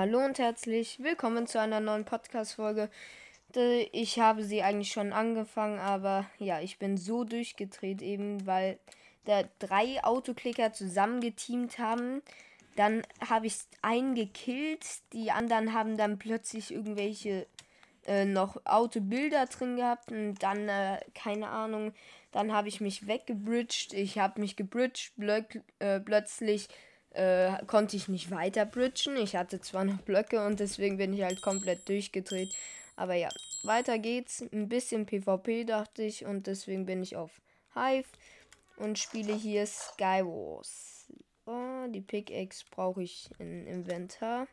Hallo und herzlich willkommen zu einer neuen Podcast-Folge. Ich habe sie eigentlich schon angefangen, aber ja, ich bin so durchgedreht eben, weil da drei Autoklicker zusammengeteamt haben. Dann habe ich einen gekillt, die anderen haben dann plötzlich irgendwelche äh, noch Autobilder drin gehabt und dann, äh, keine Ahnung, dann habe ich mich weggebridged. Ich habe mich gebridged, äh, plötzlich äh, konnte ich nicht weiter bridgen. Ich hatte zwar noch Blöcke und deswegen bin ich halt komplett durchgedreht. Aber ja, weiter geht's. Ein bisschen PvP dachte ich und deswegen bin ich auf Hive und spiele hier Skywars. Oh, die Pickaxe brauche ich im Inventar.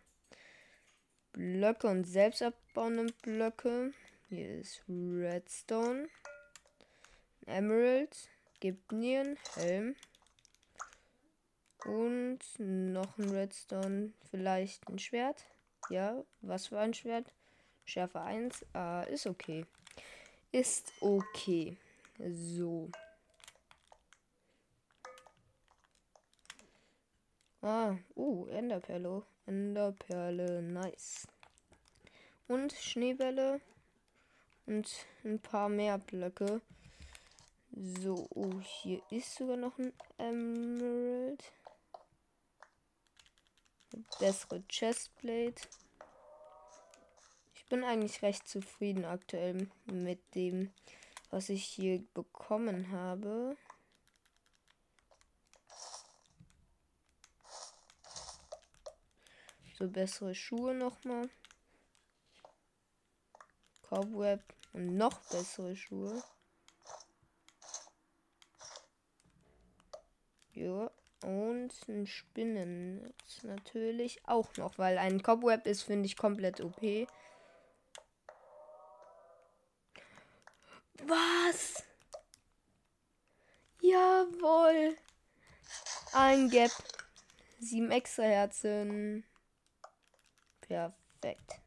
Blöcke und selbst abbauende Blöcke. Hier ist Redstone. Emerald. Gibnien. Helm. Und noch ein Redstone. Vielleicht ein Schwert. Ja, was für ein Schwert? Schärfe 1. Ah, ist okay. Ist okay. So. Ah, uh, Enderperle. Enderperle, nice. Und Schneebälle. Und ein paar mehr Blöcke. So, oh, hier ist sogar noch ein Emerald bessere Chestplate. Ich bin eigentlich recht zufrieden aktuell mit dem, was ich hier bekommen habe. So bessere Schuhe nochmal. Cobweb und noch bessere Schuhe. Ja. Und ein Spinnennetz natürlich auch noch, weil ein Cobweb ist, finde ich, komplett OP. Was? Jawohl. Ein Gap. Sieben extra Herzen. Perfekt.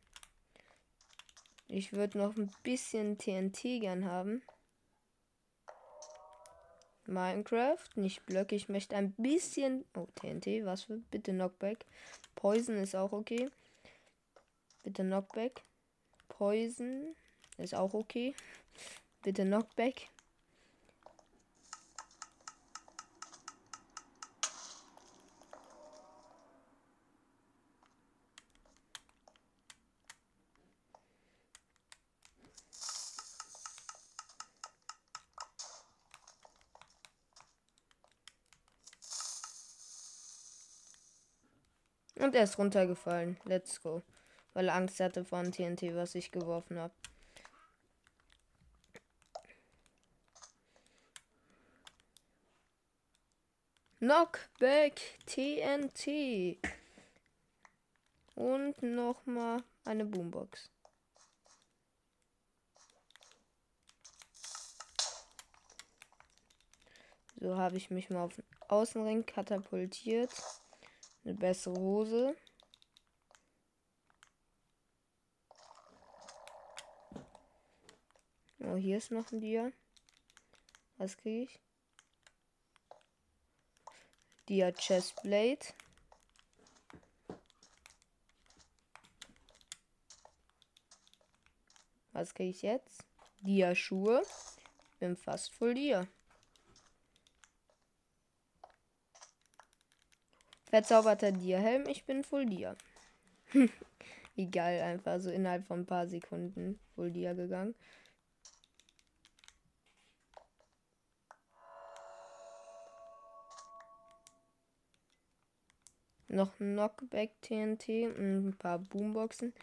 Ich würde noch ein bisschen TNT gern haben. Minecraft, nicht Blöcke. Ich möchte ein bisschen. Oh, TNT, was für. Bitte Knockback. Poison ist auch okay. Bitte Knockback. Poison ist auch okay. Bitte Knockback. Und er ist runtergefallen. Let's go. Weil er Angst hatte vor dem TNT, was ich geworfen habe. Knockback TNT. Und nochmal eine Boombox. So habe ich mich mal auf den Außenring katapultiert. Eine bessere Hose. Oh, hier ist noch ein Dia. Was kriege ich? Dia Chestplate. Was kriege ich jetzt? Dia Schuhe. Bin fast voll Dia. Verzauberter Dierhelm, ich bin Full Dia. Wie geil, einfach so innerhalb von ein paar Sekunden Full Dia gegangen. Noch Knockback TNT ein paar Boomboxen.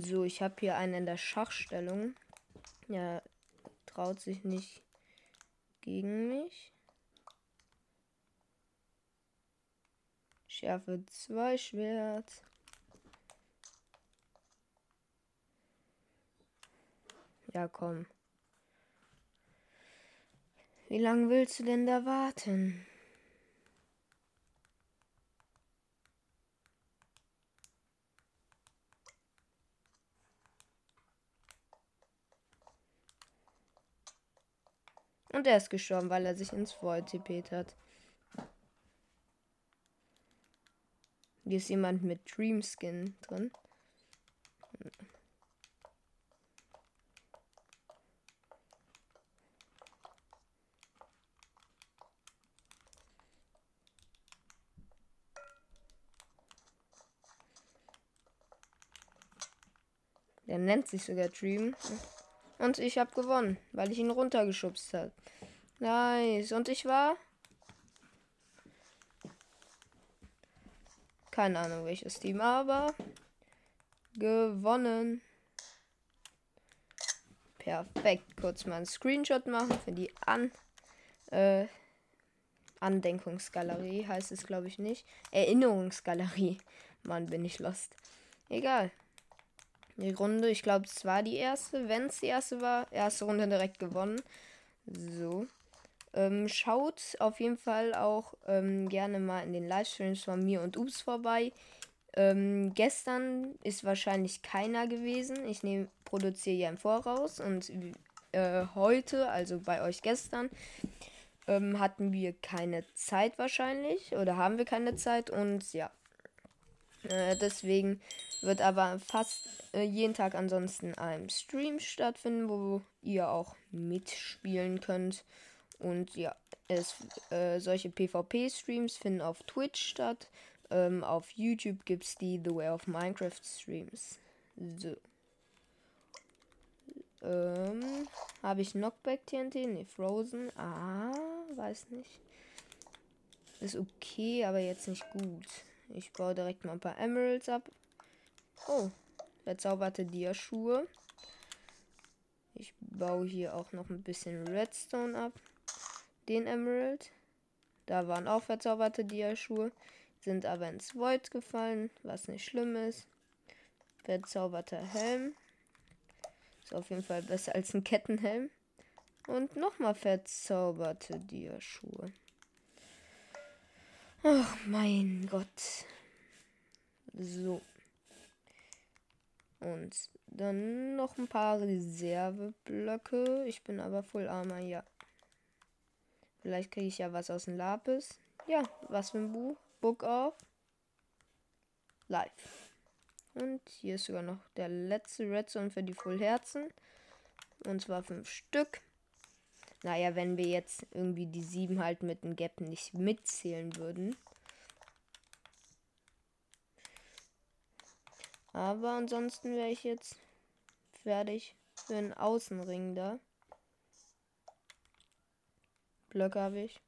So, ich habe hier einen in der Schachstellung. Ja, traut sich nicht gegen mich. Schärfe 2 Schwert. Ja, komm. Wie lange willst du denn da warten? Und er ist gestorben, weil er sich ins Void tippet hat. Hier ist jemand mit Dream Skin drin. Der nennt sich sogar Dream. Und ich habe gewonnen, weil ich ihn runtergeschubst habe. Nice. Und ich war. Keine Ahnung welches Team, aber gewonnen. Perfekt. Kurz mal einen Screenshot machen für die An äh, Andenkungsgalerie heißt es, glaube ich, nicht. Erinnerungsgalerie. Mann, bin ich lost. Egal. Die Runde, ich glaube, es war die erste. Wenn es die erste war, erste Runde direkt gewonnen. So. Ähm, schaut auf jeden Fall auch ähm, gerne mal in den Livestreams von mir und Ups vorbei. Ähm, gestern ist wahrscheinlich keiner gewesen. Ich produziere ja im Voraus. Und äh, heute, also bei euch gestern, ähm, hatten wir keine Zeit wahrscheinlich. Oder haben wir keine Zeit. Und ja. Äh, deswegen wird aber fast äh, jeden Tag ansonsten ein Stream stattfinden, wo ihr auch mitspielen könnt. Und ja, es, äh, solche PvP-Streams finden auf Twitch statt. Ähm, auf YouTube gibt es die The Way of Minecraft Streams. So. Ähm, habe ich Knockback TNT? Ne, Frozen. Ah, weiß nicht. Ist okay, aber jetzt nicht gut. Ich baue direkt mal ein paar Emeralds ab. Oh, verzauberte Dia-Schuhe. Ich baue hier auch noch ein bisschen Redstone ab. Den Emerald. Da waren auch verzauberte Dia-Schuhe. Sind aber ins Void gefallen, was nicht schlimm ist. Verzauberter Helm. Ist auf jeden Fall besser als ein Kettenhelm. Und nochmal verzauberte Dia-Schuhe. Ach mein Gott. So. Und dann noch ein paar Reserveblöcke. Ich bin aber Full Armor, ja. Vielleicht kriege ich ja was aus dem Lapis. Ja, was für ein Buch. Book of Life. Und hier ist sogar noch der letzte Redstone für die Full Herzen. Und zwar fünf Stück. Naja, wenn wir jetzt irgendwie die sieben halt mit dem Gap nicht mitzählen würden. Aber ansonsten wäre ich jetzt fertig für den Außenring da. Blöcke habe ich.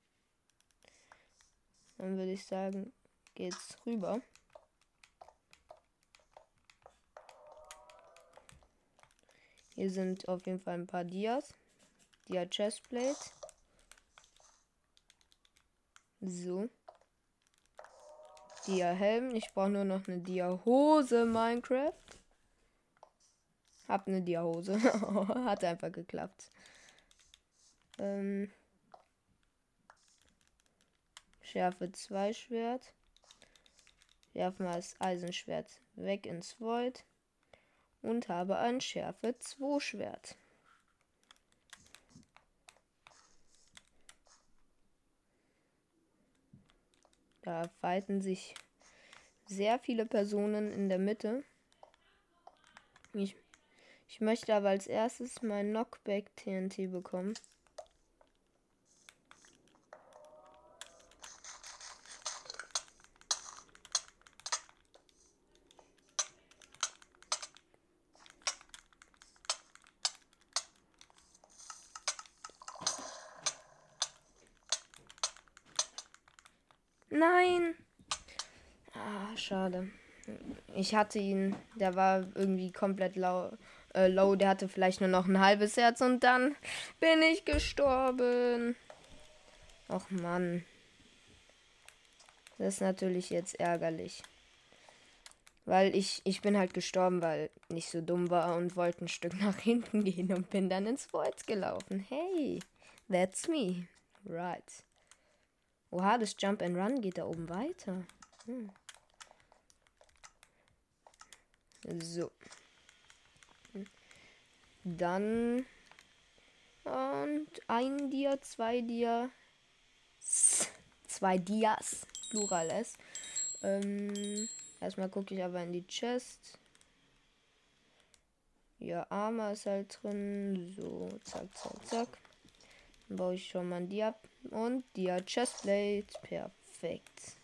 Dann würde ich sagen, geht's rüber. Hier sind auf jeden Fall ein paar Dias. Dia Chestplate. So. Dia-Helm. Ich brauche nur noch eine Dia-Hose Minecraft. Hab eine Dia-Hose. Hat einfach geklappt. Ähm. Schärfe 2 Schwert. Werfen wir das Eisenschwert weg ins Void. Und habe ein Schärfe 2 Schwert. Da fighten sich sehr viele Personen in der Mitte. Ich, ich möchte aber als erstes mein Knockback TNT bekommen. Nein. Ah, schade. Ich hatte ihn, der war irgendwie komplett low, äh, low. Der hatte vielleicht nur noch ein halbes Herz und dann bin ich gestorben. Och Mann. Das ist natürlich jetzt ärgerlich. Weil ich, ich bin halt gestorben, weil ich so dumm war und wollte ein Stück nach hinten gehen und bin dann ins Void gelaufen. Hey, that's me. Right. Oha, das Jump and Run geht da oben weiter. Hm. So. Dann. Und ein Dia, zwei Dia. Zwei Dias. Plural S. Ähm, erstmal gucke ich aber in die Chest. Ja, Armer ist halt drin. So, zack, zack, zack. Dann baue ich schon mal ein Dia und Dia Chestplate. Perfekt.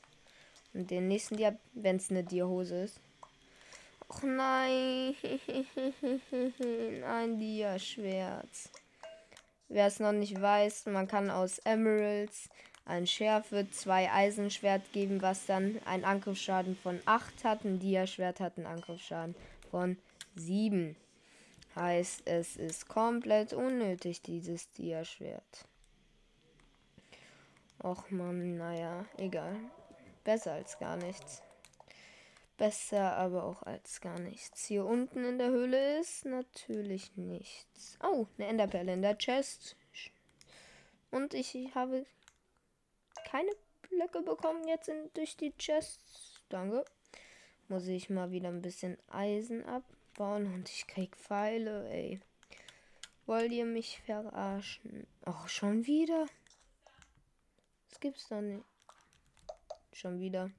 Und den nächsten Dia, wenn es eine Dia-Hose ist. Och nein. Ein Dia-Schwert. Wer es noch nicht weiß, man kann aus Emeralds ein Schärfe, zwei Eisenschwert geben, was dann einen Angriffsschaden von 8 hat. Ein Dia-Schwert hat einen Angriffsschaden von 7. Heißt, es ist komplett unnötig, dieses Dia-Schwert. Och man, naja, egal. Besser als gar nichts. Besser aber auch als gar nichts. Hier unten in der Höhle ist natürlich nichts. Oh, eine Enderperle in der Chest. Und ich habe keine Blöcke bekommen jetzt in, durch die Chests. Danke. Muss ich mal wieder ein bisschen Eisen abbauen und ich krieg Pfeile, ey. Wollt ihr mich verarschen? Oh, schon wieder? Das gibt's doch nicht. Schon wieder.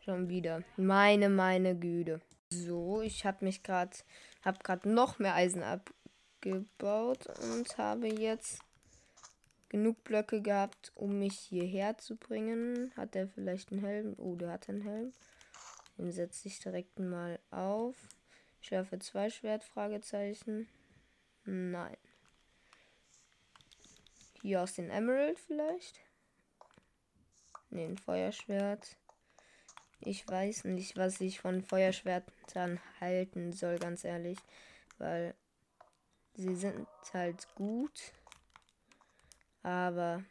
Schon wieder. Meine, meine Güte. So, ich habe mich gerade, habe gerade noch mehr Eisen abgebaut und habe jetzt genug Blöcke gehabt, um mich hierher zu bringen. Hat er vielleicht einen Helm? Oh, der hat einen Helm. Den setze ich direkt mal auf. Schärfe zwei Schwert, Fragezeichen. Nein. Hier aus den Emerald vielleicht. Ne, ein Feuerschwert. Ich weiß nicht, was ich von Feuerschwertern halten soll, ganz ehrlich. Weil sie sind halt gut. Aber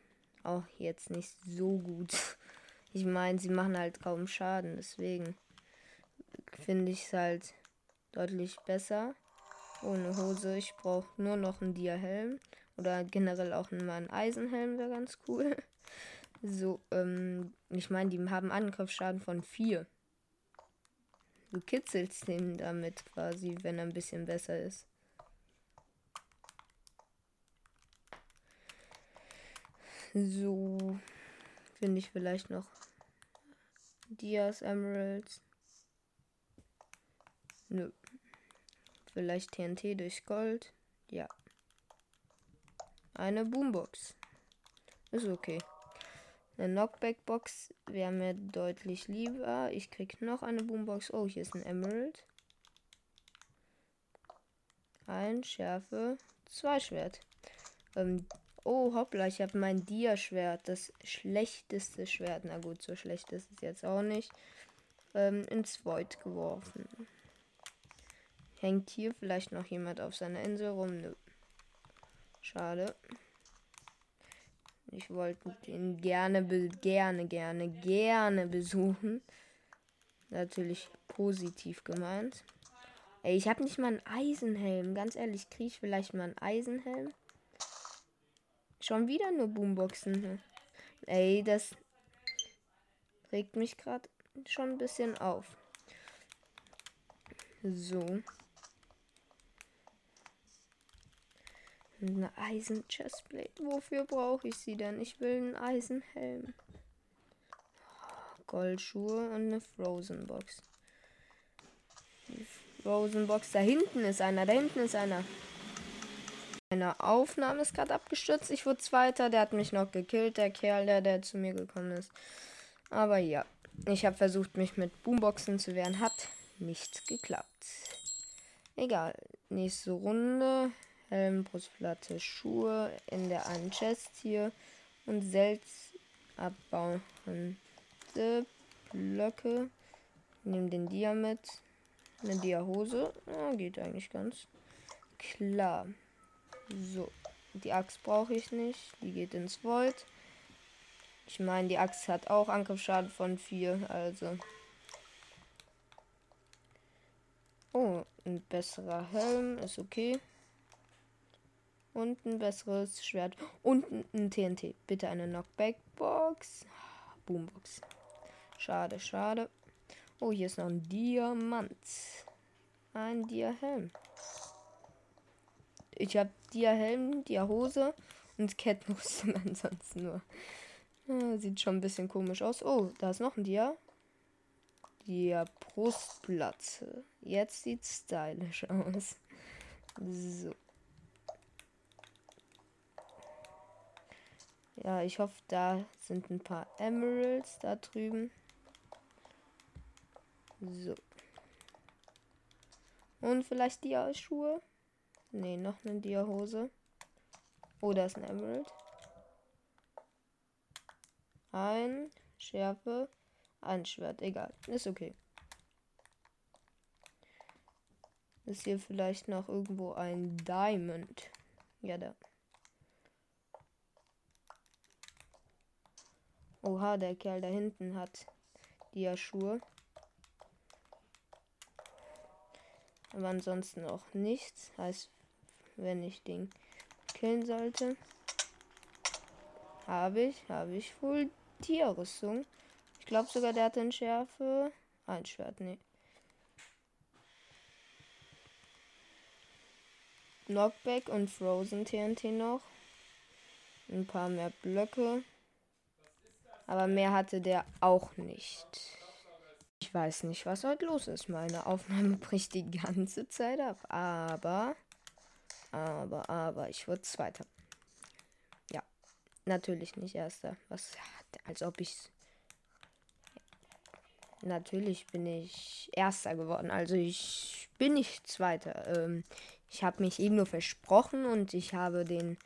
auch jetzt nicht so gut. Ich meine, sie machen halt kaum Schaden. Deswegen finde ich es halt deutlich besser. Ohne Hose. Ich brauche nur noch einen Dia-Helm. Oder generell auch mal einen Eisenhelm wäre ganz cool. So, ähm, ich meine, die haben Angriffsschaden von 4. Du kitzelst den damit quasi, wenn er ein bisschen besser ist. So, finde ich vielleicht noch Dias Emeralds. Nö. Vielleicht TNT durch Gold. Ja. Eine Boombox. Ist okay. Eine Knockback-Box wäre mir deutlich lieber. Ich krieg noch eine Boombox. Oh, hier ist ein Emerald. Ein Schärfe. Zwei Schwert. Ähm, oh, hoppla, ich habe mein Dia-Schwert. Das schlechteste Schwert. Na gut, so schlecht ist es jetzt auch nicht. Ähm, ins Void geworfen. Hängt hier vielleicht noch jemand auf seiner Insel rum? Nö. Schade. Ich wollte ihn gerne, gerne, gerne, gerne besuchen. Natürlich positiv gemeint. Ey, ich habe nicht mal einen Eisenhelm. Ganz ehrlich, kriege ich vielleicht mal einen Eisenhelm? Schon wieder nur Boomboxen. Ey, das regt mich gerade schon ein bisschen auf. So. Eine Eisen-Chestplate. Wofür brauche ich sie denn? Ich will einen Eisenhelm. Goldschuhe und eine Frozen Box. Die Frozen Box. Da hinten ist einer. Da hinten ist einer. Meine Aufnahme ist gerade abgestürzt. Ich wurde Zweiter. Der hat mich noch gekillt. Der Kerl, der, der zu mir gekommen ist. Aber ja. Ich habe versucht, mich mit Boomboxen zu wehren. Hat nicht geklappt. Egal. Nächste Runde. Helm, Brustplatte, Schuhe in der einen Chest hier und Selz abbauen. Blöcke. Nehmen den Dia mit. Eine Dia-Hose. Ja, geht eigentlich ganz klar. So. Die Axt brauche ich nicht. Die geht ins Void. Ich meine, die Axt hat auch Angriffsschaden von 4. Also. Oh, ein besserer Helm ist okay. Und ein besseres Schwert. Und ein TNT. Bitte eine Knockback-Box. Boombox. Schade, schade. Oh, hier ist noch ein Diamant. Ein Dia-Helm. Ich habe Dia-Helm, Dia-Hose und Kettenrüstung ansonsten nur. Ja, sieht schon ein bisschen komisch aus. Oh, da ist noch ein Dia. Dia Brustplatte. Jetzt sieht stylisch aus. So. Ja, ich hoffe, da sind ein paar Emeralds da drüben. So. Und vielleicht Dia-Schuhe. Ne, noch eine Dia-Hose. Oh, da ist ein Emerald. Ein Schärfe. Ein Schwert. Egal. Ist okay. Ist hier vielleicht noch irgendwo ein Diamond? Ja, da. Oha, der Kerl da hinten hat die Schuhe. Aber ansonsten auch nichts. Heißt, wenn ich den killen sollte, habe ich, habe ich wohl Tierrüstung. Ich glaube sogar, der hat eine Schärfe. Ein Schwert, nee. Knockback und Frozen TNT noch. Ein paar mehr Blöcke. Aber mehr hatte der auch nicht. Ich weiß nicht, was heute los ist. Meine Aufnahme bricht die ganze Zeit ab. Aber, aber, aber, ich wurde Zweiter. Ja, natürlich nicht Erster. Was, als ob ich... Natürlich bin ich Erster geworden. Also ich bin nicht Zweiter. Ähm, ich habe mich eben nur versprochen und ich habe den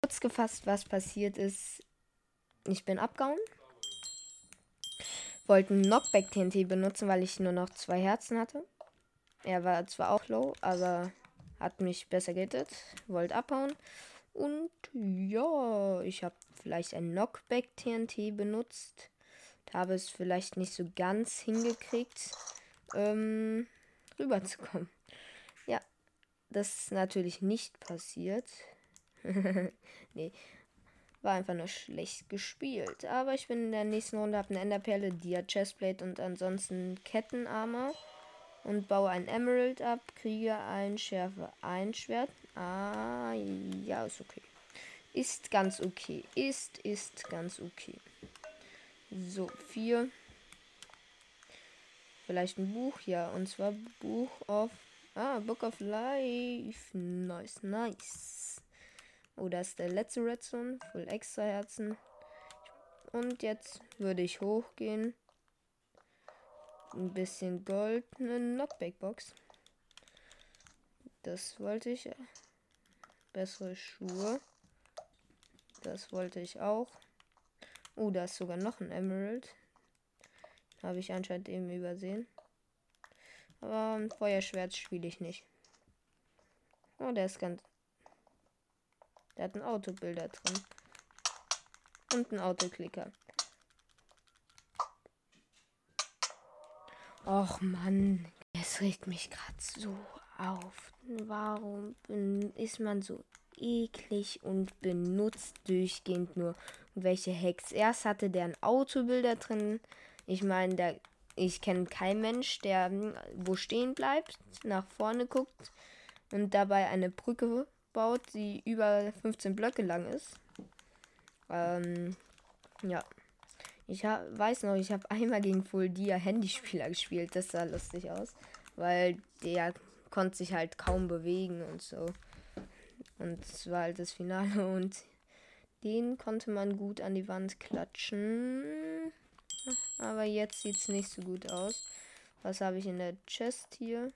kurz gefasst, was passiert ist. Ich bin abgehauen. Wollte Knockback TNT benutzen, weil ich nur noch zwei Herzen hatte. Er war zwar auch low, aber hat mich besser gehittet. Wollte abhauen. Und ja, ich habe vielleicht ein Knockback TNT benutzt. Da habe es vielleicht nicht so ganz hingekriegt, ähm, rüberzukommen. Ja, das ist natürlich nicht passiert. nee, war einfach nur schlecht gespielt. Aber ich bin in der nächsten Runde, habe eine Enderperle, Dia Chestplate und ansonsten Kettenarmor. Und baue ein Emerald ab, kriege ein Schärfe, ein Schwert. Ah, ja, ist okay. Ist ganz okay. Ist, ist ganz okay. So, vier. Vielleicht ein Buch, ja. Und zwar Buch of. Ah, Book of Life. Nice, nice. Oh, das ist der letzte Redstone. Voll extra Herzen. Und jetzt würde ich hochgehen. Ein bisschen Gold. Eine Knockback-Box. Das wollte ich. Bessere Schuhe. Das wollte ich auch. Oh, da ist sogar noch ein Emerald. Habe ich anscheinend eben übersehen. Aber ein Feuerschwert spiele ich nicht. Oh, der ist ganz der hat ein Autobilder drin. Und ein Autoklicker. Och Mann, es regt mich gerade so auf. Warum ist man so eklig und benutzt durchgehend nur welche Hacks? Erst hatte der ein Autobilder drin. Ich meine, ich kenne keinen Mensch, der wo stehen bleibt, nach vorne guckt und dabei eine Brücke baut, die über 15 Blöcke lang ist. Ähm, ja. Ich hab, weiß noch, ich habe einmal gegen Full Dia Handyspieler gespielt. Das sah lustig aus. Weil der konnte sich halt kaum bewegen und so. Und es war halt das Finale und den konnte man gut an die Wand klatschen. Aber jetzt sieht es nicht so gut aus. Was habe ich in der Chest hier?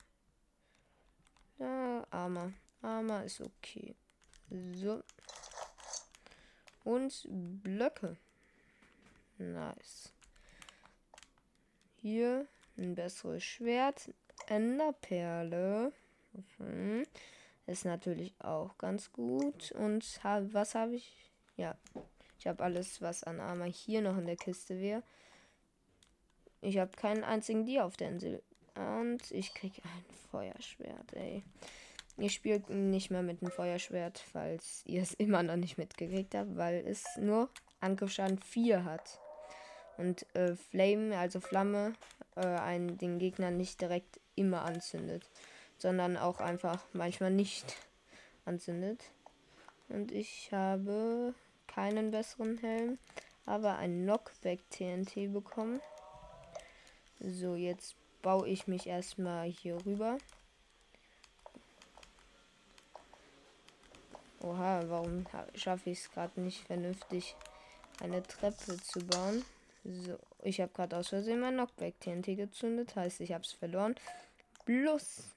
Ja, Armer. Armer ist okay. So. Und Blöcke. Nice. Hier ein besseres Schwert. Enderperle. Mhm. Ist natürlich auch ganz gut. Und hab, was habe ich? Ja, ich habe alles, was an Armor hier noch in der Kiste wäre. Ich habe keinen einzigen Dia auf der Insel. Und ich kriege ein Feuerschwert, ey. Ich spiele nicht mehr mit dem Feuerschwert, falls ihr es immer noch nicht mitgekriegt habt, weil es nur Angriffsschaden 4 hat. Und äh, Flame, also Flamme, äh, einen, den Gegner nicht direkt immer anzündet, sondern auch einfach manchmal nicht anzündet. Und ich habe keinen besseren Helm, aber ein Knockback TNT bekommen. So, jetzt baue ich mich erstmal hier rüber. Oha, warum schaffe ich es gerade nicht vernünftig, eine Treppe zu bauen? So, ich habe gerade aus Versehen mein Knockback TNT gezündet, heißt ich habe es verloren. Plus.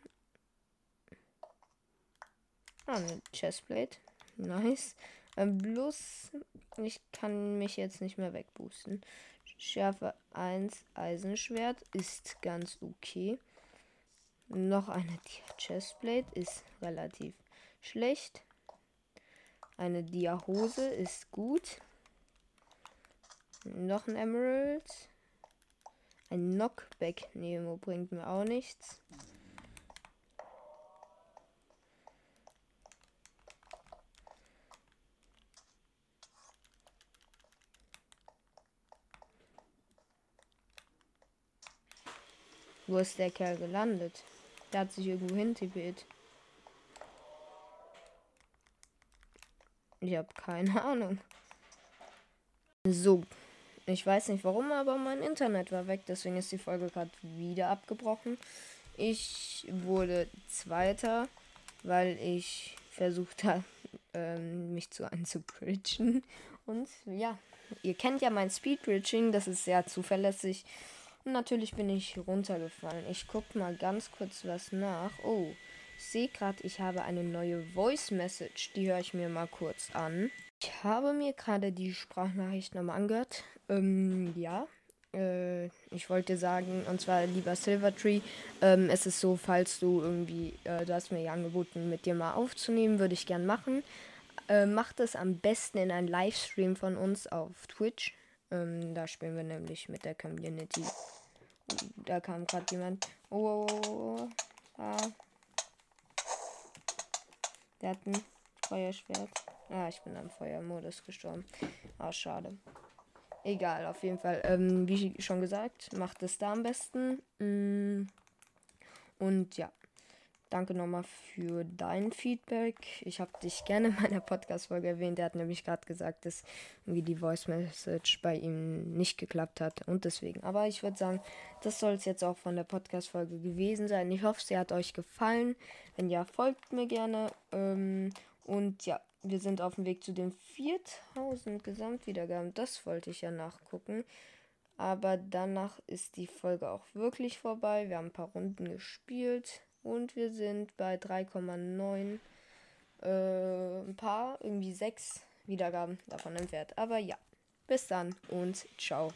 Ah, eine Chestplate. Nice. Ähm, plus, ich kann mich jetzt nicht mehr wegboosten. Schärfe 1 Eisenschwert ist ganz okay. Noch eine Chestplate ist relativ schlecht. Eine Dia-Hose ist gut. Noch ein Emerald. Ein Knockback Nemo bringt mir auch nichts. Wo ist der Kerl gelandet? Der hat sich irgendwo hintippet. Ich habe keine Ahnung. So. Ich weiß nicht warum, aber mein Internet war weg. Deswegen ist die Folge gerade wieder abgebrochen. Ich wurde Zweiter, weil ich versucht habe, ähm, mich zu anzubridgen. Und ja, ihr kennt ja mein Speedbridging. Das ist sehr zuverlässig. Und natürlich bin ich runtergefallen. Ich gucke mal ganz kurz was nach. Oh, sehe gerade, ich habe eine neue Voice Message. Die höre ich mir mal kurz an. Ich habe mir gerade die Sprachnachricht nochmal angehört. Ähm, ja. Äh, ich wollte sagen, und zwar lieber Silvertree, ähm, es ist so, falls du irgendwie, äh, du hast mir ja angeboten, mit dir mal aufzunehmen, würde ich gern machen. Äh, mach das am besten in einen Livestream von uns auf Twitch. Ähm, da spielen wir nämlich mit der Community. Da kam gerade jemand. Oh, oh, oh, oh. Ah. Der hat ein Feuerschwert. Ah, ich bin am Feuermodus gestorben. Ah, schade. Egal, auf jeden Fall. Ähm, wie schon gesagt, macht es da am besten. Mm. Und ja. Danke nochmal für dein Feedback. Ich habe dich gerne in meiner Podcast-Folge erwähnt. Er hat nämlich gerade gesagt, dass irgendwie die Voice Message bei ihm nicht geklappt hat. Und deswegen. Aber ich würde sagen, das soll es jetzt auch von der Podcast-Folge gewesen sein. Ich hoffe, sie hat euch gefallen. Wenn ja, folgt mir gerne. Ähm, und ja, wir sind auf dem Weg zu den 4000 Gesamtwiedergaben. Das wollte ich ja nachgucken. Aber danach ist die Folge auch wirklich vorbei. Wir haben ein paar Runden gespielt. Und wir sind bei 3,9. Äh, ein paar, irgendwie sechs Wiedergaben davon entfernt. Aber ja, bis dann und ciao.